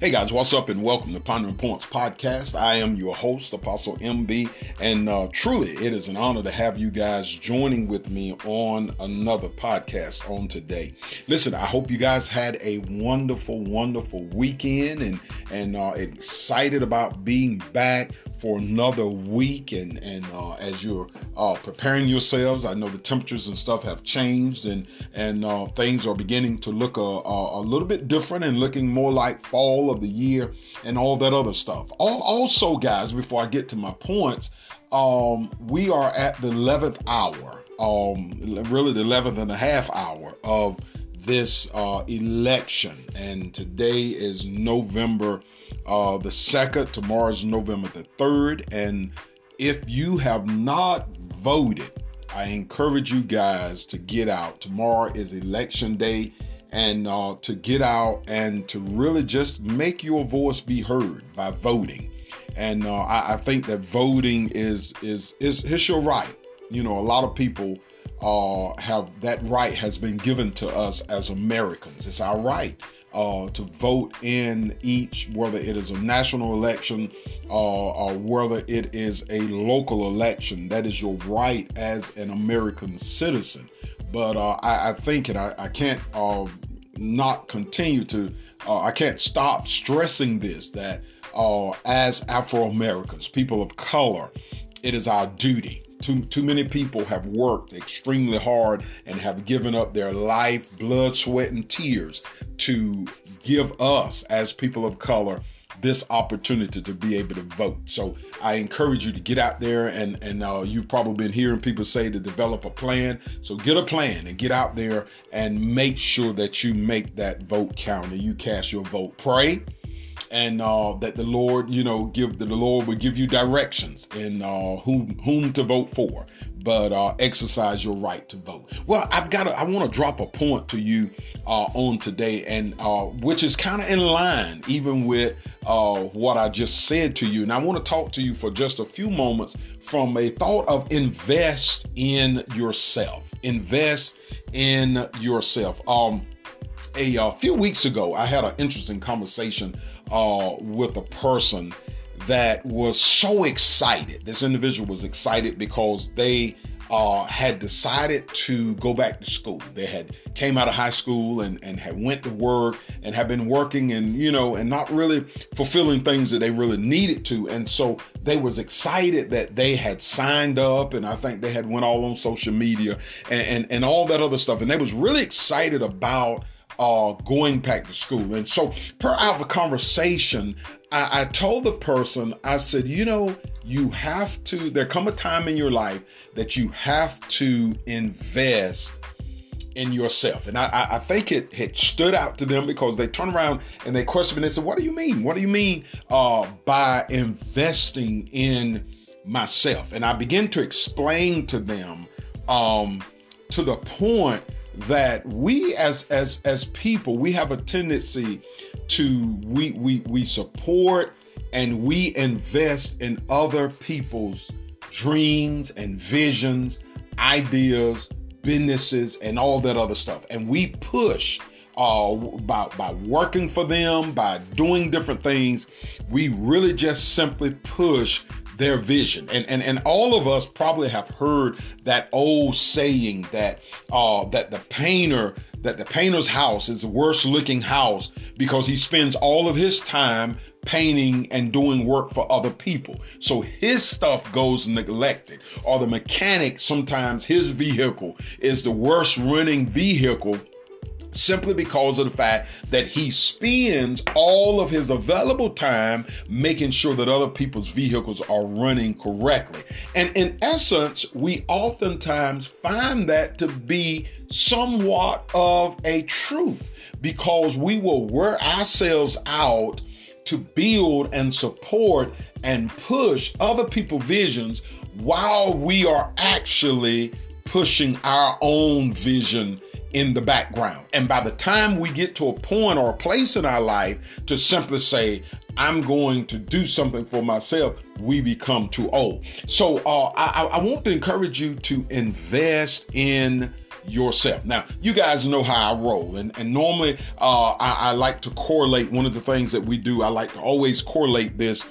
Hey guys, what's up and welcome to Pondering Points Podcast. I am your host, Apostle MB, and uh, truly it is an honor to have you guys joining with me on another podcast on today. Listen, I hope you guys had a wonderful, wonderful weekend and and excited about being back for another week and and uh, as you're uh, preparing yourselves i know the temperatures and stuff have changed and and uh, things are beginning to look a, a, a, little bit different and looking more like fall of the year and all that other stuff. Also guys before i get to my points um, we are at the 11th hour um, really the 11th and a half hour of this uh, election and today is november uh, the second. Tomorrow is November the third, and if you have not voted, I encourage you guys to get out. Tomorrow is election day, and uh, to get out and to really just make your voice be heard by voting. And uh, I, I, think that voting is is is it's your right. You know, a lot of people uh, have that right has been given to us as Americans. It's our right uh, to vote in each, whether it is a national election uh, or whether it is a local election. That is your right as an American citizen. But uh, I, I, think, and I, I can't uh, not continue to, uh, I can't stop stressing this that uh, as Afro Americans, people of color, it is our duty too, too many people have worked extremely hard and have given up their life, blood, sweat, and tears to give us, as people of color, this opportunity to be able to vote. So I encourage you to get out there and and uh, you've probably been hearing people say to develop a plan. So get a plan and get out there and make sure that you make that vote count and you cast your vote. Pray and uh, that the Lord, you know, give the Lord will give you directions in uh, whom whom to vote for, but uh, exercise your right to vote. Well, I've got to, I want to drop a point to you uh, on today, and uh, which is kind of in line even with uh, what I just said to you, and I want to talk to you for just a few moments from a thought of invest in yourself. Invest in yourself. Um, a, a few weeks ago, I had an interesting conversation uh, with a person that was so excited. This individual was excited because they uh, had decided to go back to school. They had came out of high school and, and had went to work and have been working and you know and not really fulfilling things that they really needed to. And so they was excited that they had signed up and I think they had went all on social media and, and, and all that other stuff. And they was really excited about uh, going back to school. And so, per our conversation, I, I told the person, I said, you know, you have to, there come a time in your life that you have to invest in yourself. And I, I think it had stood out to them because they turn around and they question me. And they said, What do you mean? What do you mean uh, by investing in myself? And I begin to explain to them um, to the point that we as as as people we have a tendency to we we we support and we invest in other people's dreams and visions ideas businesses and all that other stuff. And we push uh, by, by working for them, by doing different things, we really just simply push their vision. And, and, and all of us probably have heard that old saying that, uh, that the painter, that the painter's house is the worst looking house because he spends all of his time painting and doing work for other people. So his stuff goes neglected. Or the mechanic, sometimes his vehicle is the worst running vehicle simply because of the fact that he spends all of his available time making sure that other people's vehicles are running correctly. And in essence, we oftentimes find that to be somewhat of a truth because we will wear ourselves out to build and support and push other people's visions while we are actually pushing our own vision in the background. And by the time we get to a point or a place in our life to simply say, I'm going to do something for myself, we become too old. So uh, I, I want to encourage you to invest in yourself. Now, you guys know how I roll, and, and normally uh, I, I like to correlate one of the things that we do. I like to always correlate this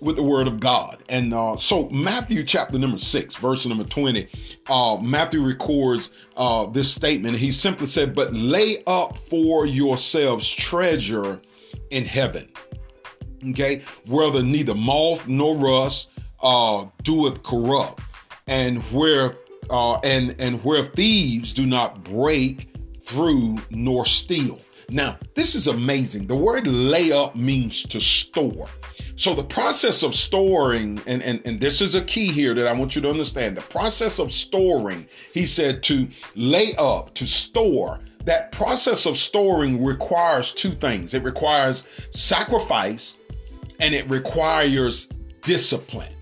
with the word of God. And uh, so, Matthew chapter number six, verse number 20, uh, Matthew records uh, this statement. He simply said, But lay up for yourselves treasure in heaven. Okay, where the neither moth nor rust uh, doeth corrupt, and where uh, and and where thieves do not break through nor steal. Now, this is amazing. The word lay up means to store. So the process of storing, and, and, and this is a key here that I want you to understand. The process of storing, he said to lay up, to store. That process of storing requires two things. It requires sacrifice and it requires discipline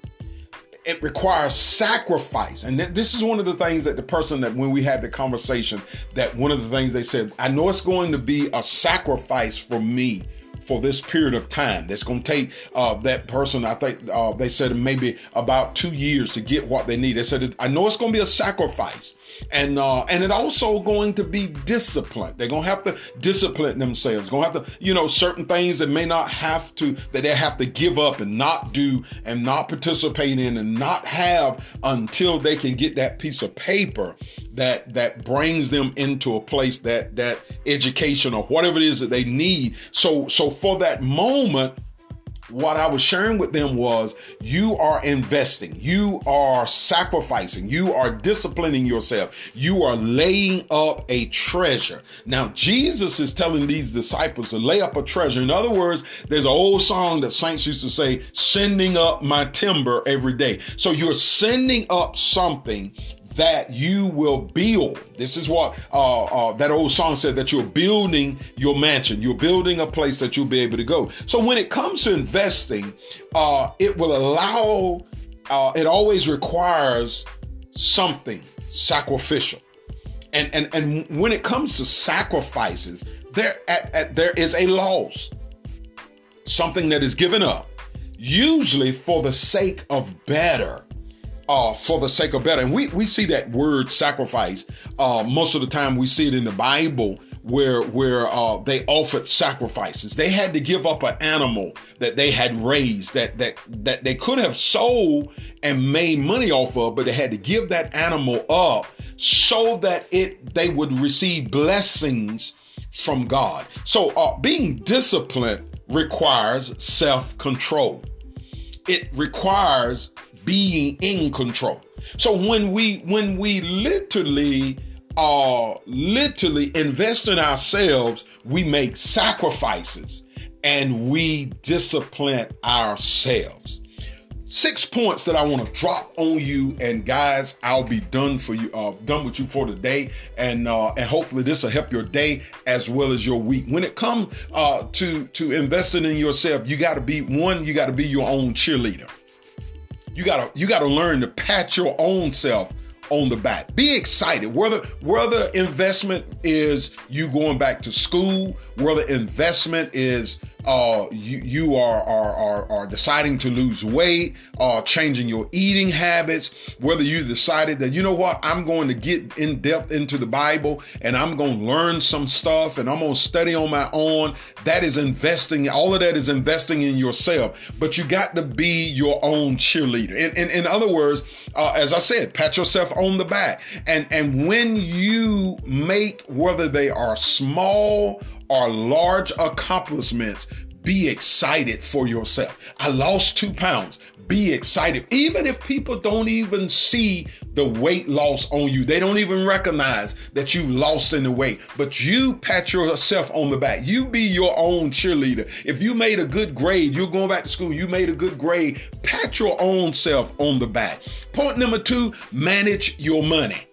it requires sacrifice. And th- this is one of the things that the person that when we had the conversation, that one of the things they said, I know it's going to be a sacrifice for me for this period of time. That's going to take uh, that person, I think uh, they said maybe about two years to get what they need. They said, I know it's going to be a sacrifice. And uh, and it also going to be disciplined. They're going to have to discipline themselves. Going to have to, you know, certain things that may not have to, that they have to give up and not do and not participate in and not have until they can get that piece of paper that that brings them into a place that that education or whatever it is that they need. So so for that moment, what I was sharing with them was you are investing, you are sacrificing, you are disciplining yourself, you are laying up a treasure. Now, Jesus is telling these disciples to lay up a treasure. In other words, there's an old song that saints used to say, sending up my timber every day. So you're sending up something that you will build. This is what uh, uh, that old song said that you're building your mansion. You're building a place that you'll be able to go. So when it comes to investing, uh, it will allow, uh, it always requires something sacrificial. And, and, and when it comes to sacrifices, there, at, at, there is a loss, something that is given up, usually for the sake of better uh, for the sake of better. And we, we see that word sacrifice. Uh, most of the time we see it in the Bible where where uh, they offered sacrifices. They had to give up an animal that they had raised that that that they could have sold and made money off of, but they had to give that animal up so that it they would receive blessings from God. So uh, being disciplined requires self control. It requires being in control. So when we when we literally are literally invest in ourselves, we make sacrifices and we discipline ourselves. Six points that I want to drop on you, and guys, I'll be done for you, uh, done with you for today, and uh, and hopefully this will help your day as well as your week. When it comes uh, to to investing in yourself, you got to be one. You got to be your own cheerleader. You gotta you gotta learn to pat your own self on the back. Be excited. Whether whether investment is you going back to school, whether investment is uh, you, you are, are, are, are deciding to lose weight, or uh, changing your eating habits, whether you decided that, you know what, I'm going to get in depth into the Bible and I'm going to learn some stuff and I'm going to study on my own. That is investing, all of that is investing in yourself, but you got to be your own cheerleader. In, in, in other words, uh, as I said, pat yourself on the back. And, and when you make, whether they are small or large accomplishments, be excited for yourself. I lost two pounds. Be excited. Even if people don't even see the weight loss on you, they don't even recognize that you've lost in the weight, but you pat yourself on the back. You be your own cheerleader. If you made a good grade, you're going back to school, you made a good grade, pat your own self on the back. Point number two manage your money.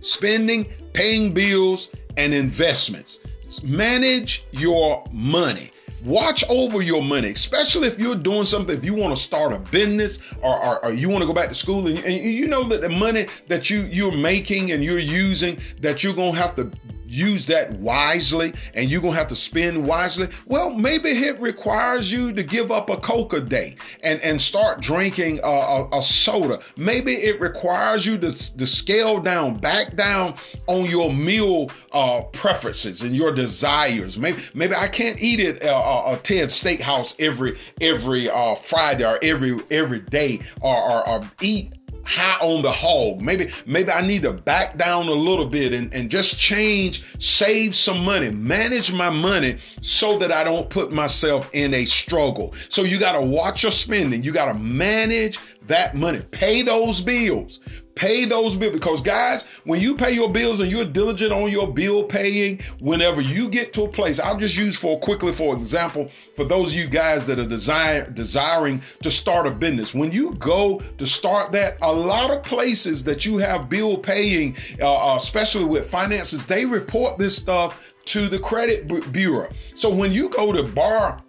Spending, paying bills, and investments. Manage your money. Watch over your money, especially if you're doing something, if you want to start a business or, or, or you want to go back to school and, and, you know that the money that you, you're making and you're using, that you're to have to use that wisely and you're going to have to spend wisely, well, maybe it requires you to give up a Coke a day and, and start drinking a, a, a soda. Maybe it requires you to, to scale down, back down on your meal uh, preferences and your desires. Maybe maybe I can't eat at a Ted Steakhouse every every uh, Friday or every every day or, or, or eat high on the hog. Maybe, maybe I need to back down a little bit and, and just change, save some money, manage my money so that I don't put myself in a struggle. So you got to watch your spending. You got to manage that money, pay those bills, Pay those bills because, guys, when you pay your bills and you're diligent on your bill paying, whenever you get to a place, I'll just use for quickly, for example, for those of you guys that are desire, desiring to start a business, when you go to start that, a lot of places that you have bill paying, uh, uh especially with finances, they report this stuff to the credit bureau. So when you go to bar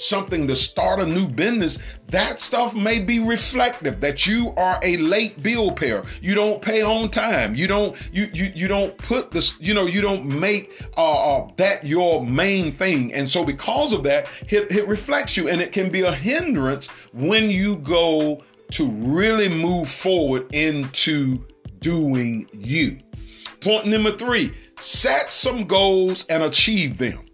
something to start a new business, that stuff may be reflective that you are a late bill payer. You don't pay on time. You don't you you you don't put this you know you don't make uh, uh, that your main thing. And so because of that, it, it reflects you, and it can be a hindrance when you go to really move forward into doing you. Point number three: set some goals and achieve them.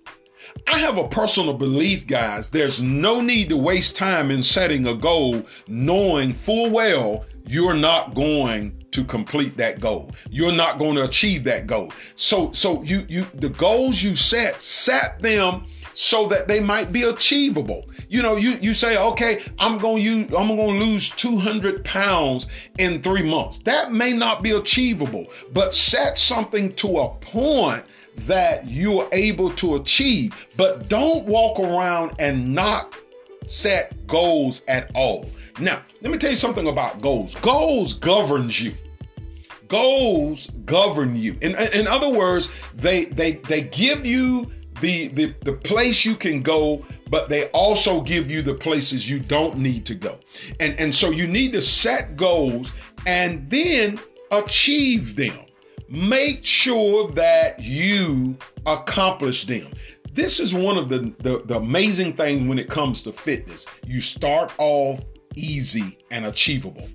I have a personal belief, guys. There's no need to waste time in setting a goal knowing full well you're not going to complete that goal. You're not going to achieve that goal. So so you you the goals you set, set them so that they might be achievable. You know, you you say, okay, I'm use, I'm going to lose 200 pounds in three months. That may not be achievable, but set something to a point that you are able to achieve. But don't walk around and not set goals at all. Now, let me tell you something about goals. Goals governs you. Goals govern you. In, in other words, they they they give you the, the the place you can go, but they also give you the places you don't need to go. And and so you need to set goals and then achieve them make sure that you accomplish them. This is one of the, the, the, amazing things when it comes to fitness. You start off easy and achievable.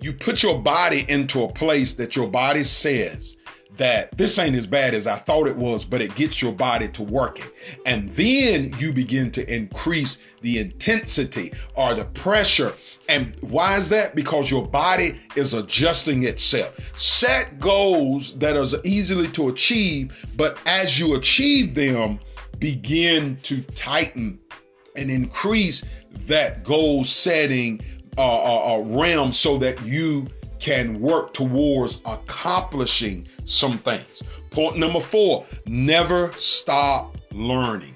You put your body into a place that your body says, that this ain't as bad as I thought it was, but it gets your body to working. And then you begin to increase the intensity or the pressure. And why is that? Because your body is adjusting itself. Set goals that are easily to achieve, but as you achieve them, begin to tighten and increase that goal setting uh, uh, uh realm so that you can work towards accomplishing some things. Point number four never stop learning.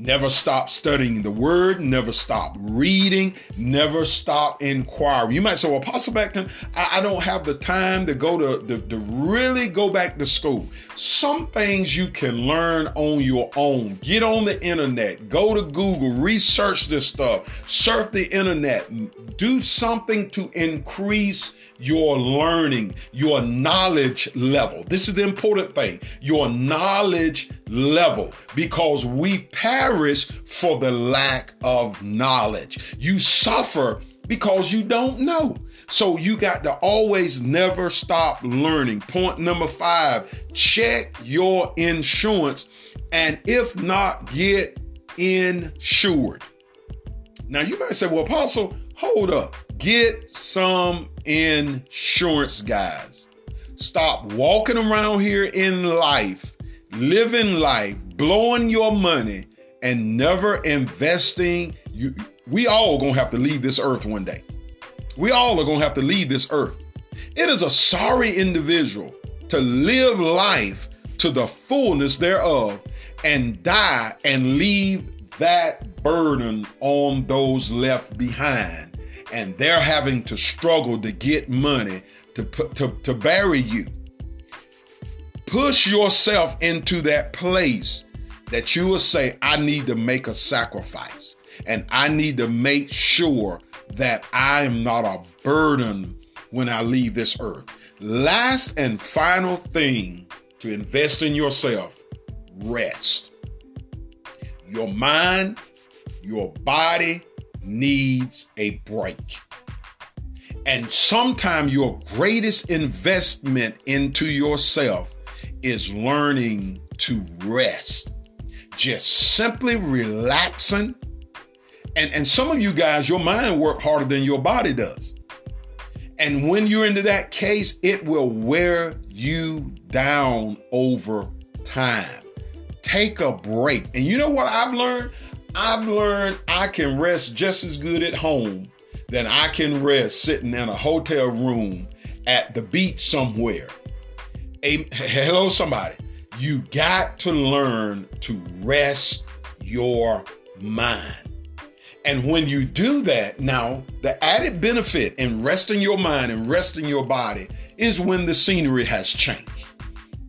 Never stop studying the word, never stop reading, never stop inquiring. You might say, Well, Apostle Beckton, I, I don't have the time to go to, to, to really go back to school. Some things you can learn on your own. Get on the internet, go to Google, research this stuff, surf the internet, do something to increase your learning, your knowledge level. This is the important thing your knowledge level because we perish for the lack of knowledge. You suffer because you don't know. So you got to always never stop learning. Point number five check your insurance and if not, get insured. Now you might say, well, Apostle, hold up. Get some insurance, guys. Stop walking around here in life, living life, blowing your money, and never investing. You, we all gonna have to leave this earth one day. We all are gonna have to leave this earth. It is a sorry individual to live life to the fullness thereof and die and leave that burden on those left behind and they're having to struggle to get money to, to, to bury you. Push yourself into that place that you will say, I need to make a sacrifice and I need to make sure that I am not a burden when I leave this earth. Last and final thing to invest in yourself, rest. Your mind, your body needs a break. And sometimes your greatest investment into yourself is learning to rest. Just simply relaxing. And, and some of you guys, your mind work harder than your body does. And when you're into that case, it will wear you down over time. Take a break. And you know what I've learned? I've learned I can rest just as good at home than I can rest sitting in a hotel room at the beach somewhere. A, hello, somebody. You got to learn to rest your mind. And when you do that, now the added benefit in resting your mind and resting your body is when the scenery has changed.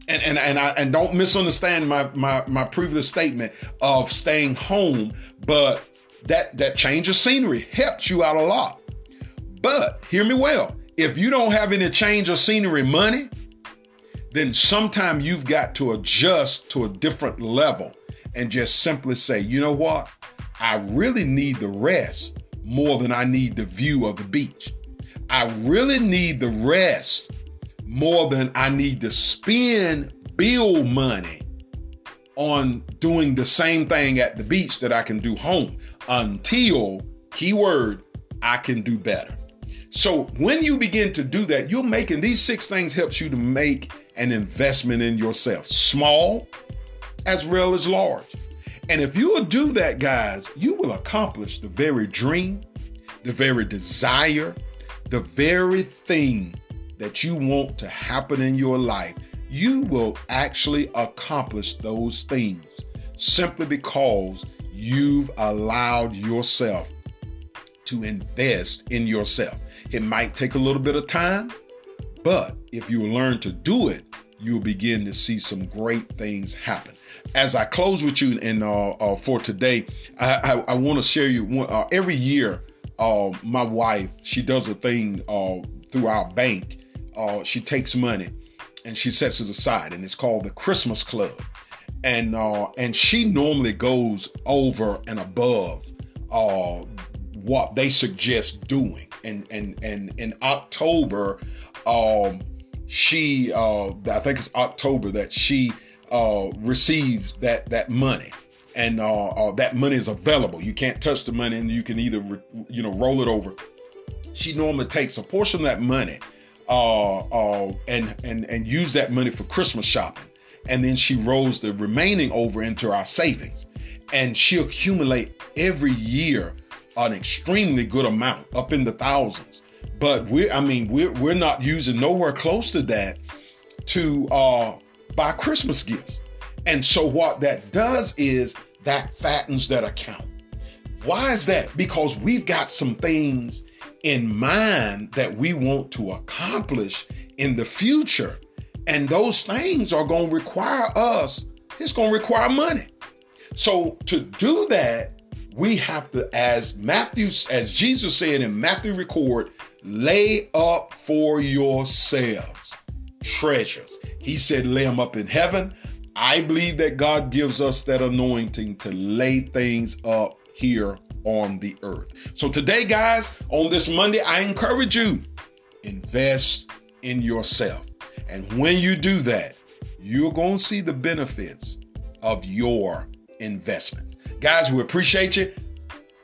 And and and I and don't misunderstand my my my previous statement of staying home, but that that change of scenery helps you out a lot. But hear me well, if you don't have any change of scenery money, then sometime you've got to adjust to a different level and just simply say, you know what? I really need the rest more than I need the view of the beach. I really need the rest more than I need to spend bill money on doing the same thing at the beach that I can do home until, keyword, I can do better. So when you begin to do that, you're making these six things helps you to make an investment in yourself, small as well as large. And if you will do that, guys, you will accomplish the very dream, the very desire, the very thing that you want to happen in your life. You will actually accomplish those things simply because you've allowed yourself to invest in yourself. It might take a little bit of time, but if you learn to do it, you'll begin to see some great things happen as I close with you and uh, uh, for today, I, I, I want to share you one, uh, every year. Uh, my wife, she does a thing uh, through our bank. Uh, she takes money and she sets it aside, and it's called the Christmas Club. And and she normally goes over and above what they suggest doing. And and and in October, um, she I think it's October that she uh, receives that that money and uh, uh, that money is available. You can't touch the money, and you can either re- you know roll it over. She normally takes a portion of that money uh, uh, and and and use that money for Christmas shopping, and then she rolls the remaining over into our savings, and she'll accumulate every year an extremely good amount, up in the thousands. But we, I mean, we're we're not using nowhere close to that to uh buy Christmas gifts. And so what that does is that fattens that account. Why is that? Because we've got some things in mind that we want to accomplish in the future. And those things are going to require us, it's going to require money. So to do that, we have to, as Matthew, as Jesus said in Matthew record, lay up for yourselves treasures. He said, lay them up in heaven. I believe that God gives us that anointing to lay things up here on the earth. So today, guys, on this Monday, I encourage you invest in yourself. And when you do that, you're going to see the benefits of your investment. Guys, we appreciate you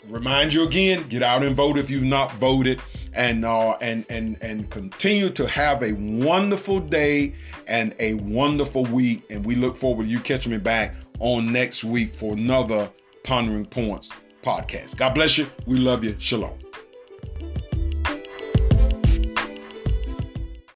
remind you again, get out and vote if you've not voted, and uh, and and and continue to have a wonderful day and a wonderful week. And we look forward to you catching me back on next week for another Pondering Points podcast. God bless you. We love you. Shalom.